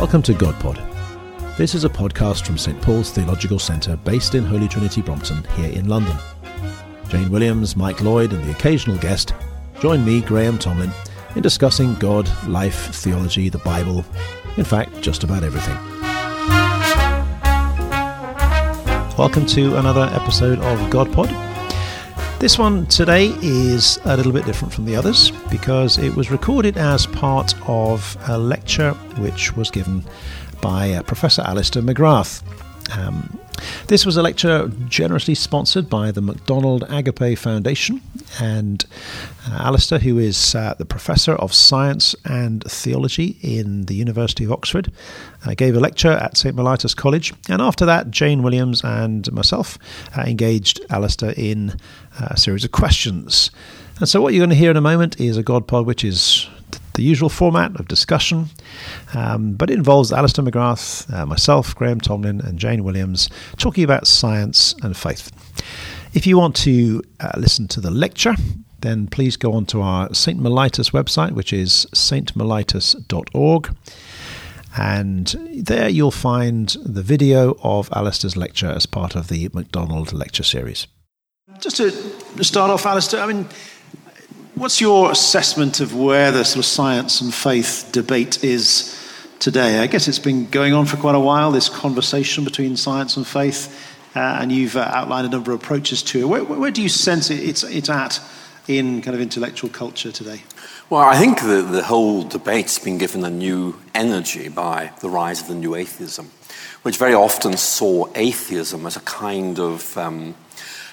Welcome to GodPod. This is a podcast from St Paul's Theological Centre based in Holy Trinity Brompton here in London. Jane Williams, Mike Lloyd, and the occasional guest join me, Graham Tomlin, in discussing God, life, theology, the Bible, in fact, just about everything. Welcome to another episode of GodPod. This one today is a little bit different from the others because it was recorded as part of a lecture which was given by uh, Professor Alister McGrath. Um, this was a lecture generously sponsored by the MacDonald Agape Foundation, and uh, Alister, who is uh, the Professor of Science and Theology in the University of Oxford, uh, gave a lecture at St. Mellitus College. And after that, Jane Williams and myself uh, engaged Alister in uh, a series of questions. And so, what you're going to hear in a moment is a God pod, which is the usual format of discussion, um, but it involves Alister McGrath, uh, myself, Graham Tomlin, and Jane Williams talking about science and faith. If you want to uh, listen to the lecture, then please go on to our St. Mellitus website, which is stmellitus.org. And there you'll find the video of Alister's lecture as part of the MacDonald lecture series. Just to start off, Alister, I mean, what's your assessment of where the sort of science and faith debate is today? I guess it's been going on for quite a while, this conversation between science and faith, uh, and you've uh, outlined a number of approaches to it. Where, where do you sense it, it's, it's at in kind of intellectual culture today? Well, I think the, the whole debate's been given a new energy by the rise of the new atheism, which very often saw atheism as a kind of um,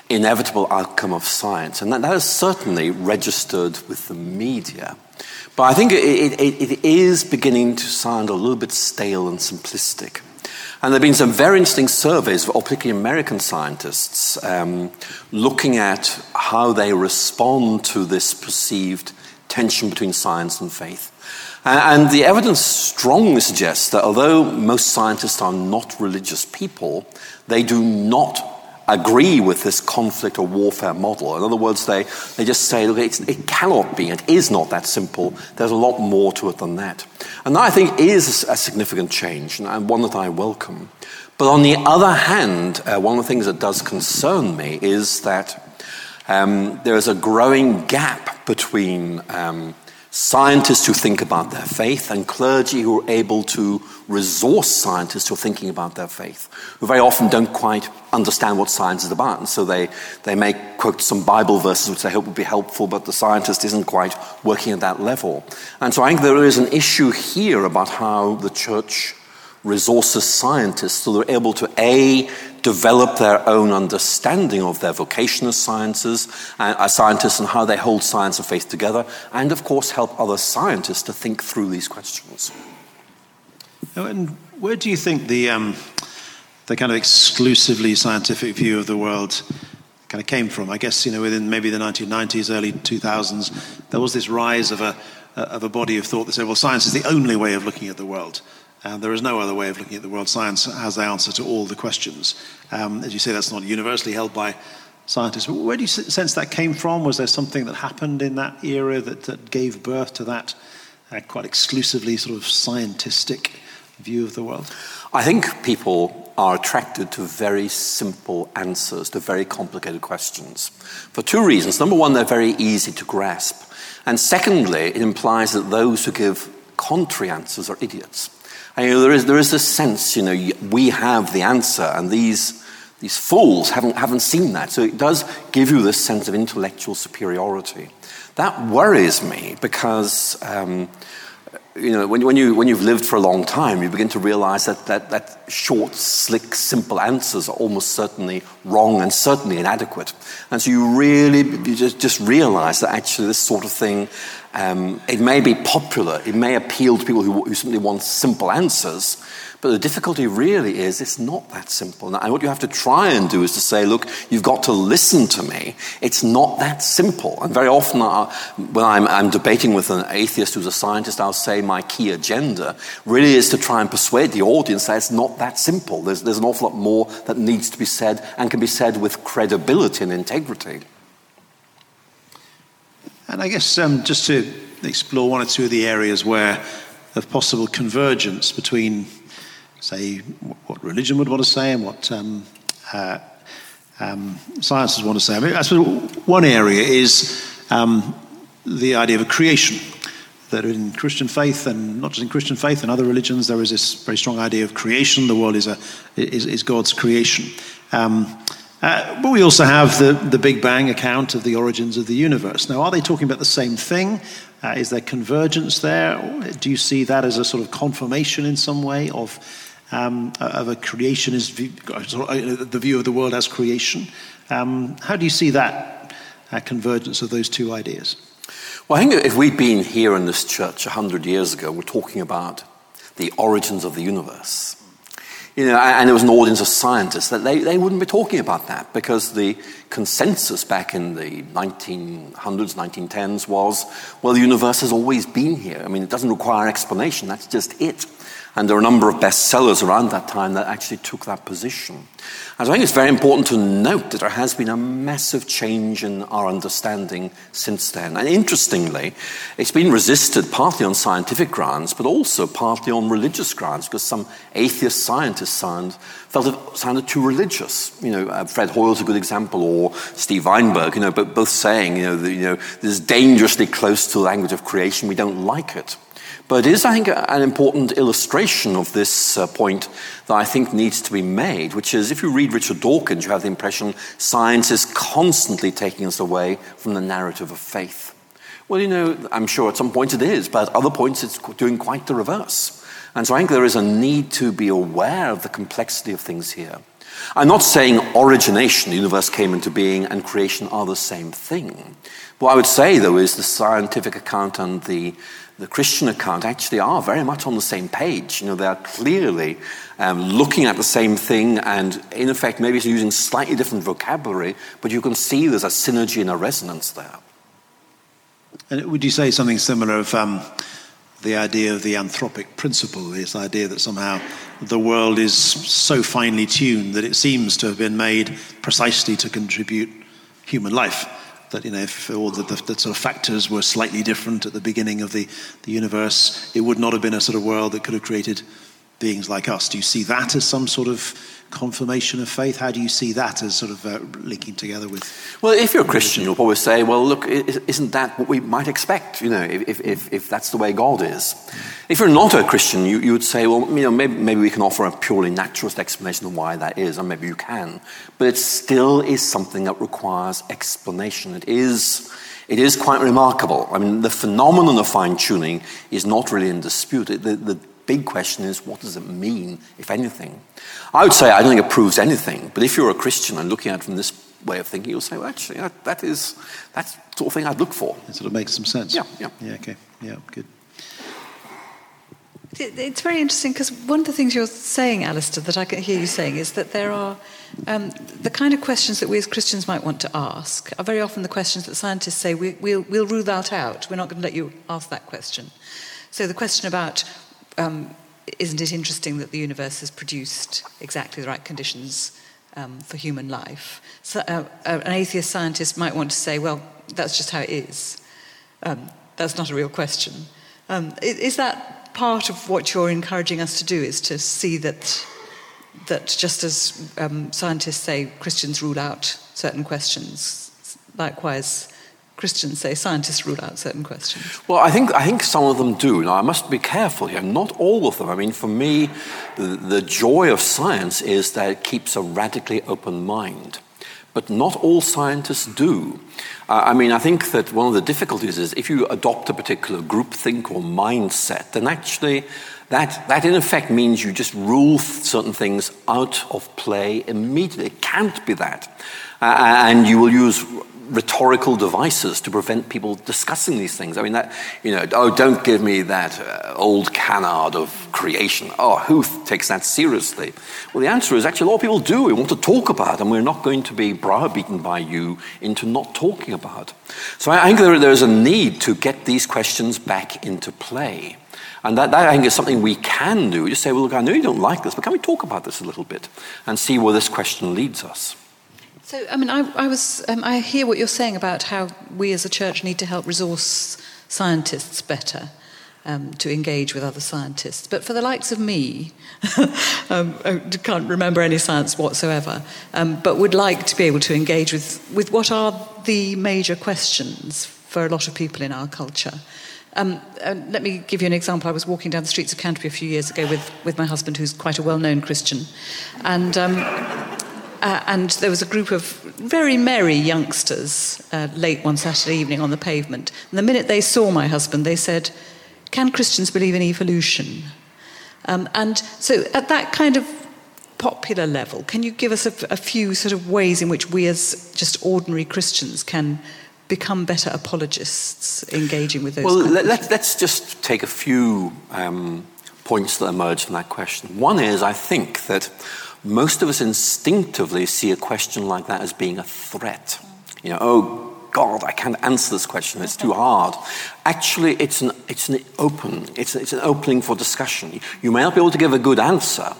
inevitable outcome of science. And that, that is certainly registered with the media. But I think it, it, it is beginning to sound a little bit stale and simplistic. And there have been some very interesting surveys, of particularly American scientists, um, looking at how they respond to this perceived tension between science and faith. And the evidence strongly suggests that although most scientists are not religious people, they do not agree with this conflict or warfare model. In other words, they, they just say, look, it cannot be, it is not that simple. There's a lot more to it than that. And that, I think, is a significant change, and one that I welcome. But on the other hand, uh, one of the things that does concern me is that um, there is a growing gap between um, scientists who think about their faith and clergy who are able to resource scientists who are thinking about their faith, who very often don't quite understand what science is about. And so they, they may quote some Bible verses which they hope would be helpful, but the scientist isn't quite working at that level. And so I think there is an issue here about how the church resources scientists so they're able to A, develop their own understanding of their vocation as sciences, uh, as scientists and how they hold science and faith together, and of course help other scientists to think through these questions. And where do you think the, um, the kind of exclusively scientific view of the world kind of came from? I guess, you know, within maybe the 1990s, early 2000s, there was this rise of a, of a body of thought that said, well, science is the only way of looking at the world. And there is no other way of looking at the world. Science has the answer to all the questions. Um, as you say, that's not universally held by scientists. Where do you sense that came from? Was there something that happened in that era that, that gave birth to that uh, quite exclusively sort of scientistic view of the world? I think people are attracted to very simple answers to very complicated questions for two reasons. Number one, they're very easy to grasp. And secondly, it implies that those who give contrary answers are idiots. And, you know, there, is, there is this sense, you know, we have the answer, and these, these fools haven't, haven't seen that. So it does give you this sense of intellectual superiority. That worries me because um, you know, when, when, you, when you've lived for a long time, you begin to realize that, that, that short, slick, simple answers are almost certainly wrong and certainly inadequate. And so you really you just, just realize that actually this sort of thing, um, it may be popular, it may appeal to people who, who simply want simple answers, but the difficulty really is it's not that simple. And what you have to try and do is to say, look, you've got to listen to me. It's not that simple. And very often, uh, when I'm, I'm debating with an atheist who's a scientist, I'll say my key agenda really is to try and persuade the audience that it's not that simple. There's, there's an awful lot more that needs to be said and can be said with credibility and integrity. And I guess um, just to explore one or two of the areas where of possible convergence between, say, what religion would want to say and what um, uh, um, scientists want to say. I, mean, I suppose one area is um, the idea of a creation. That in Christian faith, and not just in Christian faith, and other religions, there is this very strong idea of creation. The world is, a, is, is God's creation. Uh, but we also have the, the Big Bang account of the origins of the universe. Now, are they talking about the same thing? Uh, is there convergence there? Do you see that as a sort of confirmation in some way of, um, of a creationist view, uh, the view of the world as creation? Um, how do you see that uh, convergence of those two ideas? Well, I think if we'd been here in this church 100 years ago, we're talking about the origins of the universe you know, and there was an audience of scientists, that they, they wouldn't be talking about that because the consensus back in the 1900s, 1910s was, well, the universe has always been here. I mean, it doesn't require explanation, that's just it. And there were a number of bestsellers around that time that actually took that position. And I think it's very important to note that there has been a massive change in our understanding since then. And interestingly, it's been resisted partly on scientific grounds, but also partly on religious grounds, because some atheist scientists sound, felt it sounded too religious. You know, uh, Fred Hoyle's a good example, or Steve Weinberg, you know, both saying, you know, you know, this is dangerously close to the language of creation, we don't like it. But it is, I think, an important illustration of this uh, point that I think needs to be made, which is if you read Richard Dawkins, you have the impression science is constantly taking us away from the narrative of faith. Well, you know, I'm sure at some points it is, but at other points it's doing quite the reverse. And so I think there is a need to be aware of the complexity of things here. I'm not saying origination, the universe came into being, and creation are the same thing. What I would say, though, is the scientific account and the the Christian account actually are very much on the same page. You know, they are clearly um, looking at the same thing and, in effect, maybe using slightly different vocabulary, but you can see there's a synergy and a resonance there. And would you say something similar of um, the idea of the anthropic principle, this idea that somehow the world is so finely tuned that it seems to have been made precisely to contribute human life? That you know if all the, the, the, sort of factors were slightly different at the beginning of the, the universe, it would not have been a sort of world that could have created beings like us. Do you see that as some sort of confirmation of faith? How do you see that as sort of uh, linking together with? Well, if you're a Christian, you'll probably say, well, look, isn't that what we might expect, you know, if, if, if that's the way God is? If you're not a Christian, you, you would say, well, you know, maybe, maybe we can offer a purely naturalist explanation of why that is, and maybe you can. But it still is something that requires explanation. It is, it is quite remarkable. I mean, the phenomenon of fine tuning is not really in dispute. The, the big question is, what does it mean, if anything? I would say I don't think it proves anything, but if you're a Christian and looking at it from this way of thinking, you'll say, well, actually, that, that is that's the sort of thing I'd look for. It sort of makes some sense. Yeah, yeah. Yeah, okay. Yeah, good. It's very interesting because one of the things you're saying, Alister, that I can hear you saying is that there are um, the kind of questions that we as Christians might want to ask are very often the questions that scientists say we, will we'll rule that out. We're not going to let you ask that question. So the question about um, isn't it interesting that the universe has produced exactly the right conditions um, for human life? So, uh, uh, an atheist scientist might want to say, well, that's just how it is. Um, that's not a real question. Um, is, is, that part of what you're encouraging us to do? Is to see that that just as um, scientists say Christians rule out certain questions, likewise Christians say scientists rule out certain questions? Well, I think, I think some of them do. Now, I must be careful here. Not all of them. I mean, for me, the, the joy of science is that it keeps a radically open mind. But not all scientists do. Uh, I mean, I think that one of the difficulties is if you adopt a particular groupthink or mindset, then actually that, that in effect means you just rule certain things out of play immediately. It can't be that. Uh, and you will use rhetorical devices to prevent people discussing these things. I mean, that, you know, oh, don't give me that uh, old canard of creation. Oh, who takes that seriously? Well, the answer is actually a lot of people do. We want to talk about, and we're not going to be browbeaten by you into not talking about. So I think there, there's a need to get these questions back into play. And that, that, I think, is something we can do. Just say, well, look, I know you don't like this, but can we talk about this a little bit and see where this question leads us? So, I mean, I, I was, um, I hear what you're saying about how we as a church need to help resource scientists better. um, to engage with other scientists. But for the likes of me, um, I can't remember any science whatsoever, um, but would like to be able to engage with, with what are the major questions for a lot of people in our culture. Um, let me give you an example. I was walking down the streets of Canterbury a few years ago with, with my husband, who's quite a well known Christian. And, um, uh, and there was a group of very merry youngsters uh, late one Saturday evening on the pavement. And the minute they saw my husband, they said, Can Christians believe in evolution? Um, and so, at that kind of popular level, can you give us a, a few sort of ways in which we, as just ordinary Christians, can become better apologists engaging with those? Well, let, us just take a few um, points that emerge from that question. One is, I think that most of us instinctively see a question like that as being a threat. You know, oh God, I can't answer this question, it's too hard. Actually, it's an, it's an open, it's, it's an opening for discussion. You may not be able to give a good answer,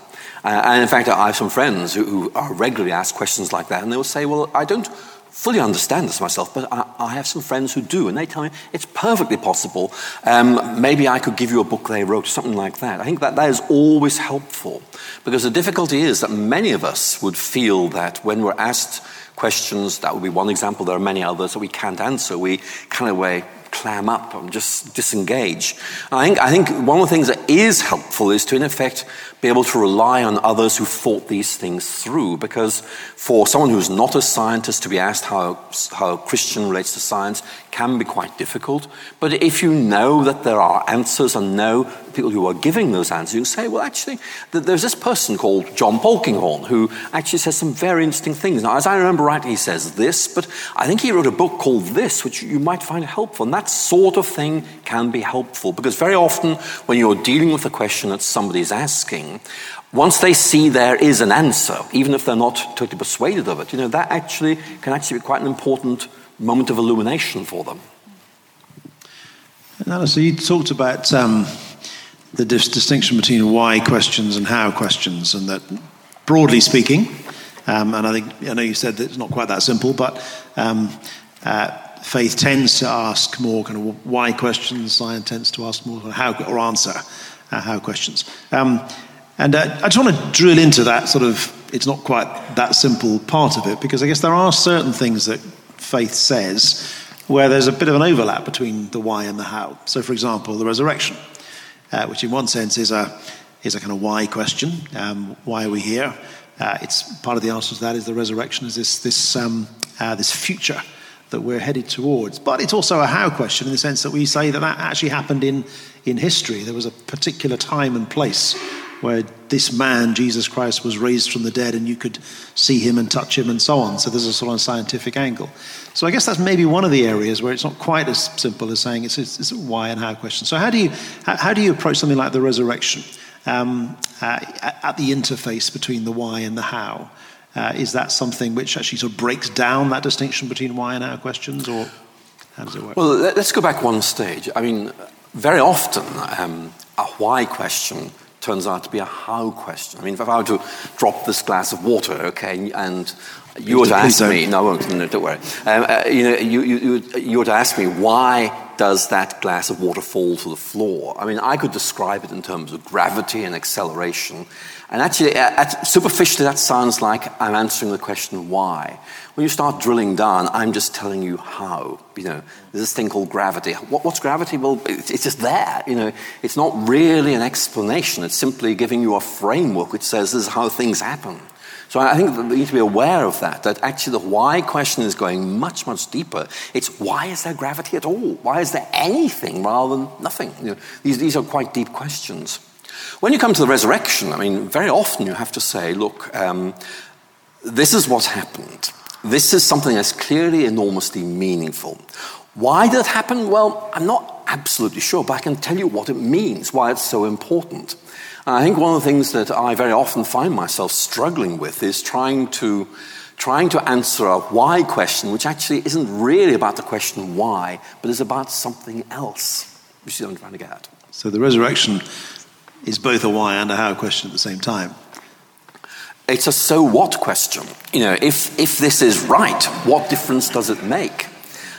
uh, and in fact, I have some friends who, who, are regularly asked questions like that, and they will say, Well, I don't fully understand this myself, but I, I, have some friends who do, and they tell me it's perfectly possible. Um, maybe I could give you a book they wrote, something like that. I think that that is always helpful because the difficulty is that many of us would feel that when we're asked questions, that would be one example, there are many others that we can't answer, we kind of way clam up and just disengage. I think, I think one of the things that is helpful is to, in effect, be able to rely on others who thought these things through. Because for someone who's not a scientist to be asked how, how Christian relates to science can be quite difficult. But if you know that there are answers and know people who are giving those answers, you say, well, actually, there's this person called John Polkinghorne who actually says some very interesting things. Now, as I remember rightly, he says this, but I think he wrote a book called this, which you might find helpful. And that sort of thing can be helpful because very often when you're dealing with a question that somebody's asking, once they see there is an answer, even if they're not totally persuaded of it, you know, that actually can actually be quite an important moment of illumination for them. And so you talked about um, the dis- distinction between why questions and how questions, and that broadly speaking, um, and I think I know you said that it's not quite that simple, but um, uh, faith tends to ask more kind of why questions, science tends to ask more how or answer uh, how questions. Um, and uh, I just want to drill into that sort of, it's not quite that simple part of it, because I guess there are certain things that faith says where there's a bit of an overlap between the why and the how. So, for example, the resurrection, uh, which in one sense is a, is a kind of why question. Um, why are we here? Uh, it's part of the answer to that is the resurrection is this, this, um, uh, this future that we're headed towards. But it's also a how question in the sense that we say that that actually happened in, in history. There was a particular time and place where this man, Jesus Christ, was raised from the dead and you could see him and touch him and so on. So there's a sort of scientific angle. So I guess that's maybe one of the areas where it's not quite as simple as saying it's, it's, it's a why and how question. So how do you, how, how do you approach something like the resurrection um, uh, at the interface between the why and the how? Uh, is that something which actually sort of breaks down that distinction between why and how questions, or how does it work? Well, let's go back one stage. I mean, very often um, a why question turns out to be a how question. I mean, if I were to drop this glass of water, okay, and you were to ask me, no, I won't, no, don't worry. Um, uh, you know, you, you, you were to ask me, why does that glass of water fall to the floor? I mean, I could describe it in terms of gravity and acceleration. And actually, uh, at, superficially, that sounds like I'm answering the question why. When you start drilling down, I'm just telling you how. You know, there's this thing called gravity. What, what's gravity? Well, it's just there. You know, it's not really an explanation. It's simply giving you a framework which says this is how things happen. So I think we need to be aware of that, that actually the why question is going much, much deeper. It's why is there gravity at all? Why is there anything rather than nothing? You know, these, these are quite deep questions. When you come to the resurrection, I mean, very often you have to say, look, um, this is what's happened. This is something that's clearly enormously meaningful. Why did it happen? Well, I'm not absolutely sure, but I can tell you what it means, why it's so important. I think one of the things that I very often find myself struggling with is trying to, trying to answer a why question, which actually isn't really about the question why, but is about something else, which is what I'm trying to get at. So the resurrection is both a why and a how question at the same time. It's a so what question. You know, if, if this is right, what difference does it make?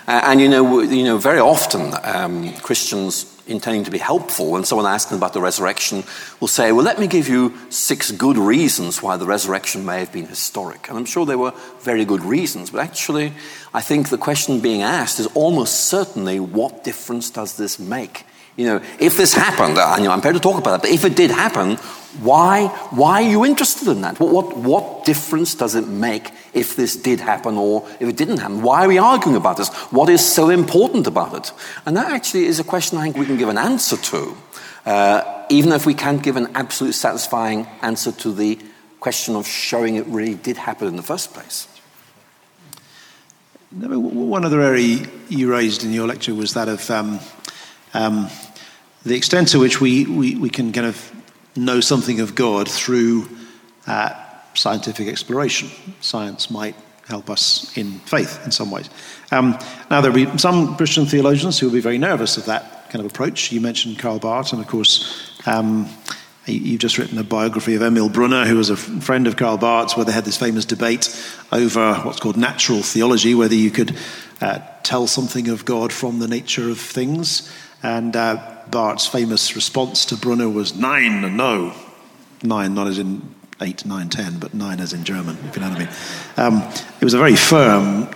Uh, and you know, you know, very often um, Christians intending to be helpful, when someone asks them about the resurrection, will say, Well, let me give you six good reasons why the resurrection may have been historic. And I'm sure there were very good reasons, but actually, I think the question being asked is almost certainly what difference does this make? You know, if this happened, I know I'm prepared to talk about that, but if it did happen, why, why are you interested in that? What, what, what difference does it make if this did happen or if it didn't happen? Why are we arguing about this? What is so important about it? And that actually is a question I think we can give an answer to, uh, even if we can't give an absolute satisfying answer to the question of showing it really did happen in the first place. One other area you raised in your lecture was that of um, um, the extent to which we, we, we can kind of know something of God through uh, scientific exploration. Science might help us in faith in some ways. Um, now, there will be some Christian theologians who will be very nervous of that kind of approach. You mentioned Karl Barth, and of course, um, you've just written a biography of Emil Brunner, who was a friend of Karl Barth's, where they had this famous debate over what's called natural theology, whether you could uh, tell something of God from the nature of things. And uh, Barth's famous response to Brunner was Nein, no. Nein, not as in eight, nine, ten, but Nein as in German, if you know what I mean. Um, it was a very firm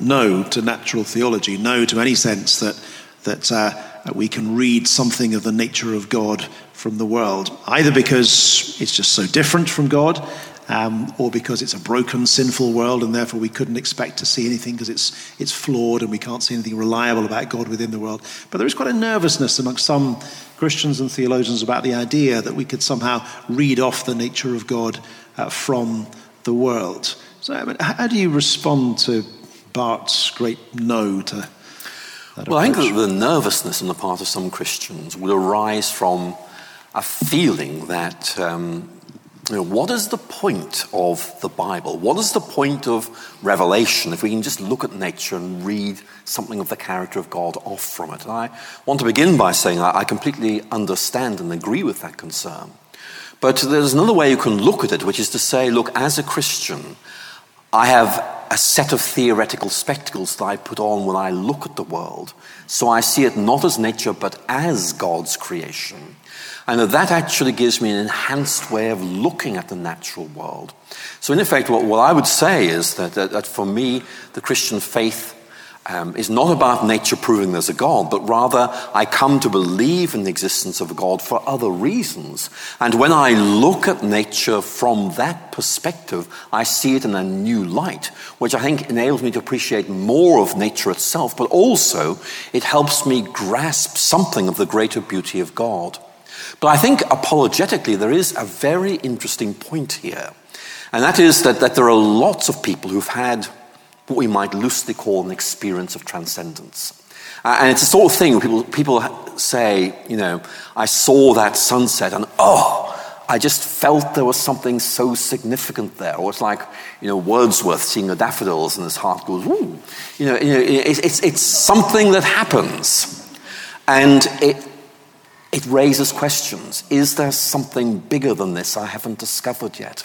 no to natural theology, no to any sense that, that uh, we can read something of the nature of God from the world, either because it's just so different from God, um, or because it's a broken, sinful world, and therefore we couldn't expect to see anything because it's, it's flawed and we can't see anything reliable about God within the world. But there is quite a nervousness amongst some Christians and theologians about the idea that we could somehow read off the nature of God uh, from the world. So, I mean, how do you respond to Barth's great no to that? Well, approach? I think that the nervousness on the part of some Christians would arise from a feeling that um, you know, what is the point of the Bible? What is the point of Revelation if we can just look at nature and read something of the character of God off from it? And I want to begin by saying I, I completely understand and agree with that concern. But there's another way you can look at it, which is to say, look, as a Christian, I have a set of theoretical spectacles that I put on when I look at the world. So I see it not as nature, but as God's creation. And that actually gives me an enhanced way of looking at the natural world. So, in effect, what, what I would say is that, that, that for me, the Christian faith um, is not about nature proving there's a God, but rather I come to believe in the existence of a God for other reasons. And when I look at nature from that perspective, I see it in a new light, which I think enables me to appreciate more of nature itself, but also it helps me grasp something of the greater beauty of God. But I think apologetically, there is a very interesting point here. And that is that, that there are lots of people who've had what we might loosely call an experience of transcendence. Uh, and it's the sort of thing where people, people say, you know, I saw that sunset and oh, I just felt there was something so significant there. Or it's like, you know, Wordsworth seeing the daffodils and his heart goes, ooh. You know, you know it's, it's something that happens. And it, it raises questions. Is there something bigger than this I haven't discovered yet?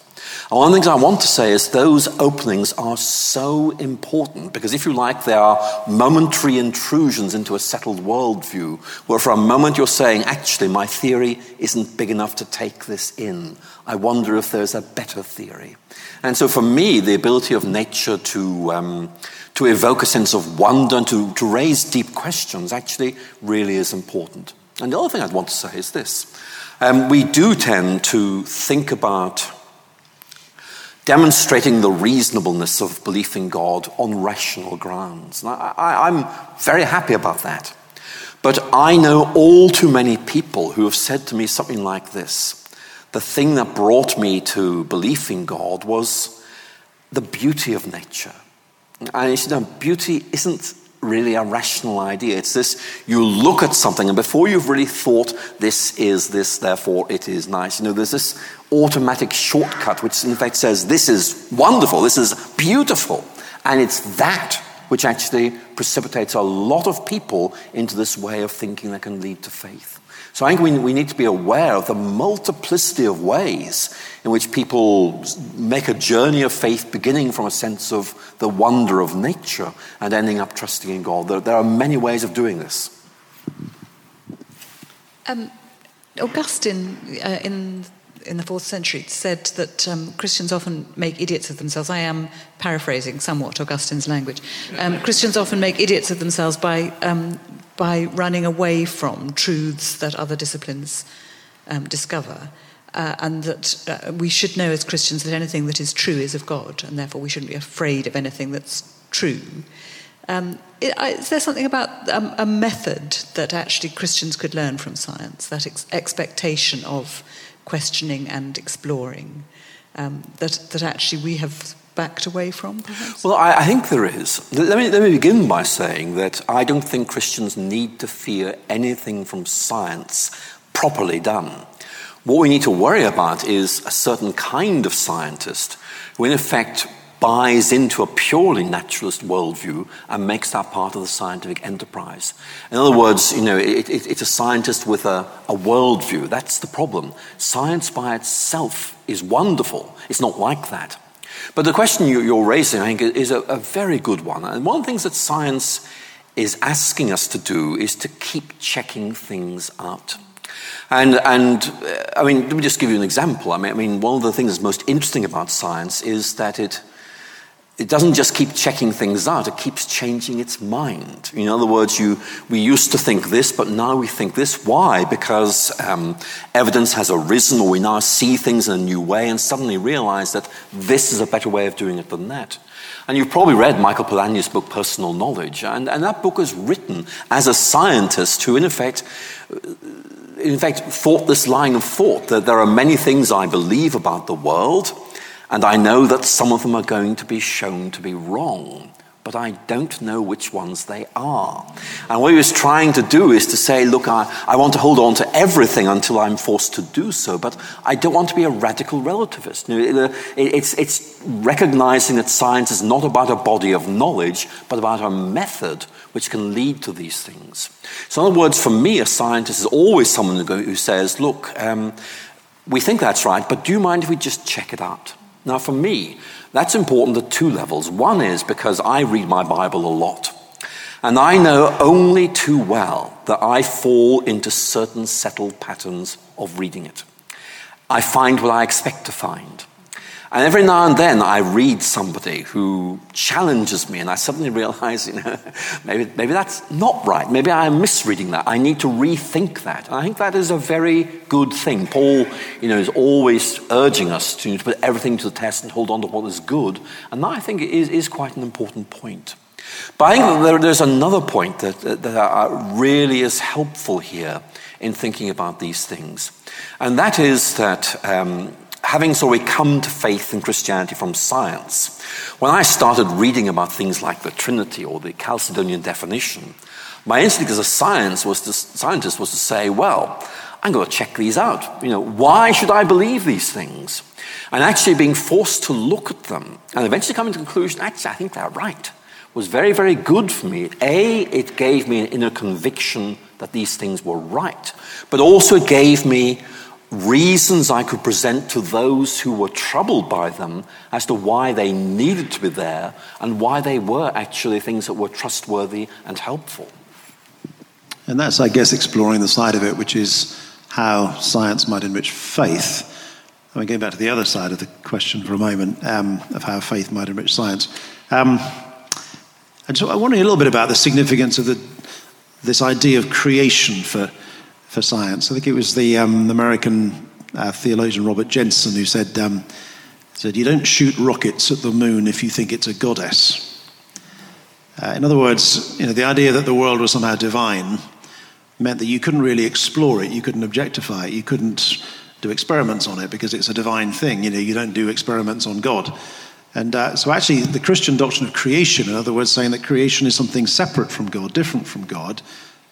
And one of the things I want to say is those openings are so important because, if you like, they are momentary intrusions into a settled worldview where for a moment you're saying, actually, my theory isn't big enough to take this in. I wonder if there's a better theory. And so, for me, the ability of nature to, um, to evoke a sense of wonder and to, to raise deep questions actually really is important. And the other thing I'd want to say is this um, we do tend to think about demonstrating the reasonableness of belief in God on rational grounds. And I, am very happy about that. But I know all too many people who have said to me something like this The thing that brought me to belief in God was the beauty of nature. And you know, beauty isn't really a rational idea. It's this you look at something, and before you've really thought, this is this, therefore it is nice, you know, there's this automatic shortcut which in fact says, this is wonderful, this is beautiful. And it's that which actually precipitates a lot of people into this way of thinking that can lead to faith. So I think we, we need to be aware of the multiplicity of ways in which people make a journey of faith beginning from a sense of the wonder of nature and ending up trusting in God. There, there are many ways of doing this. Um, Augustine uh, in in the fourth century said that um, Christians often make idiots of themselves. I am paraphrasing somewhat Augustine's language. Um, Christians often make idiots of themselves by um, by running away from truths that other disciplines um, discover. Uh, and that uh, we should know as Christians that anything that is true is of God, and therefore we shouldn't be afraid of anything that's true. Um, is there something about um, a method that actually Christians could learn from science, that ex- expectation of questioning and exploring, um, that, that actually we have backed away from, perhaps? Well, I, I, think there is. Let me, let me begin by saying that I don't think Christians need to fear anything from science properly done. What we need to worry about is a certain kind of scientist who, in effect, buys into a purely naturalist worldview and makes that part of the scientific enterprise. In other words, you know, it, it, it's a scientist with a, a worldview. That's the problem. Science by itself is wonderful. It's not like that. But the question you, are raising, I think, is a, very good one. And one of the things that science is asking us to do is to keep checking things out. And, and uh, I mean, let me just give you an example. I mean, I mean, one of the things that's most interesting about science is that it, it doesn't just keep checking things out, it keeps changing its mind. In other words, you, we used to think this, but now we think this. Why? Because um, evidence has arisen, or we now see things in a new way and suddenly realize that this is a better way of doing it than that. And you've probably read Michael Polanyi's book, Personal Knowledge, and, and that book is written as a scientist who, in effect, in fact, thought this line of thought that there are many things I believe about the world and I know that some of them are going to be shown to be wrong, but I don't know which ones they are. And what he was trying to do is to say, look, I, I want to hold on to everything until I'm forced to do so, but I don't want to be a radical relativist. It's, it's recognizing that science is not about a body of knowledge, but about a method which can lead to these things. So, in other words, for me, a scientist is always someone who says, look, um, we think that's right, but do you mind if we just check it out? Now, for me, that's important at two levels. One is because I read my Bible a lot. And I know only too well that I fall into certain settled patterns of reading it. I find what I expect to find. And every now and then I read somebody who challenges me, and I suddenly realize, you know, maybe, maybe that's not right. Maybe I am misreading that. I need to rethink that. And I think that is a very good thing. Paul, you know, is always urging us to, to put everything to the test and hold on to what is good. And that, I think, is, is quite an important point. But I think that there, there's another point that, that, that really is helpful here in thinking about these things. And that is that. Um, having sort of come to faith in Christianity from science, when I started reading about things like the Trinity or the Chalcedonian definition, my instinct as a science was to, scientist was to say, well, I'm going to check these out. You know, why should I believe these things? And actually being forced to look at them and eventually coming to the conclusion, actually, I think they're right, was very, very good for me. A, it gave me an inner conviction that these things were right, but also it gave me reasons I could present to those who were troubled by them as to why they needed to be there and why they were actually things that were trustworthy and helpful. And that's, I guess, exploring the side of it, which is how science might enrich faith. I mean, going back to the other side of the question for a moment um, of how faith might enrich science. Um, and so I'm wondering a little bit about the significance of the, this idea of creation for for science. I think it was the um, American uh, theologian Robert Jenson who said, um, said, You don't shoot rockets at the moon if you think it's a goddess. Uh, in other words, you know, the idea that the world was somehow divine meant that you couldn't really explore it, you couldn't objectify it, you couldn't do experiments on it because it's a divine thing. You know, you don't do experiments on God. And uh, so, actually, the Christian doctrine of creation, in other words, saying that creation is something separate from God, different from God,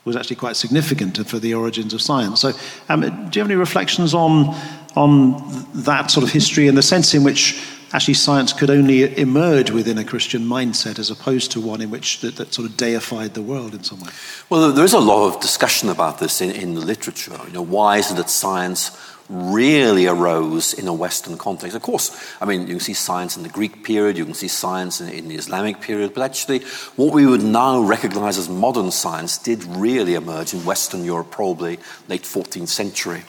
was actually quite significant for the origins of science. So, um, do you have any reflections on, on that sort of history and the sense in which actually science could only emerge within a Christian mindset as opposed to one in which that, that, sort of deified the world in some way? Well, there is a lot of discussion about this in, in the literature. You know, why is it that science really arose in a Western context. Of course, I mean, you can see science in the Greek period, you can see science in, in, the Islamic period, but actually, what we would now recognize as modern science did really emerge in Western Europe, probably late 14th century.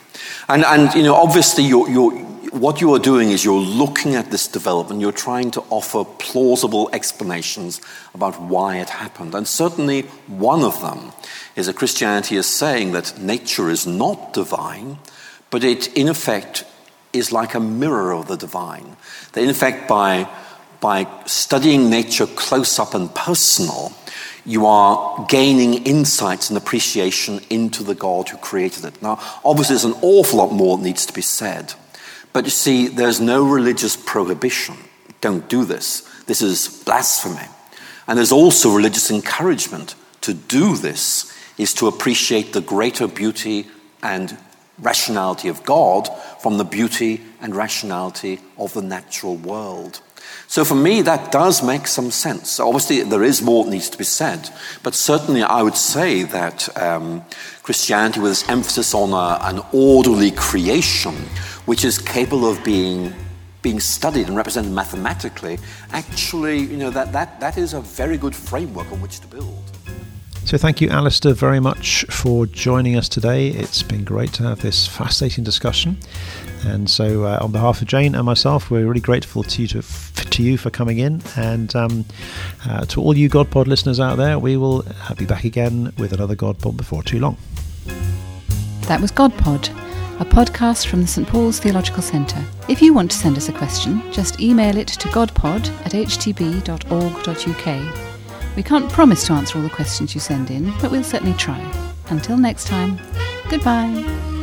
And, and you know, obviously, you're, you're, what you are doing is you're looking at this development, you're trying to offer plausible explanations about why it happened. And certainly, one of them is that Christianity is saying that nature is not divine but it, in effect, is like a mirror of the divine. That, in effect, by, by studying nature close up and personal, you are gaining insights and appreciation into the God who created it. Now, obviously, there's an awful lot more that needs to be said. But you see, there's no religious prohibition. Don't do this. This is blasphemy. And there's also religious encouragement. To do this is to appreciate the greater beauty and rationality of God from the beauty and rationality of the natural world. So for me, that does make some sense. Obviously, there is more that needs to be said, but certainly I would say that um, Christianity, with its emphasis on a, an orderly creation, which is capable of being being studied and represented mathematically, actually, you know, that, that, that is a very good framework on which to build. So, thank you, Alister, very much for joining us today. It's been great to have this fascinating discussion. And so, uh, on behalf of Jane and myself, we're really grateful to you, to, to you for coming in. And um, uh, to all you GodPod listeners out there, we will uh, be back again with another GodPod before too long. That was GodPod, a podcast from the St Paul's Theological Centre. If you want to send us a question, just email it to godpod at htb.org.uk. We can't promise to answer all the questions you send in, but we'll certainly try. Until next time, goodbye.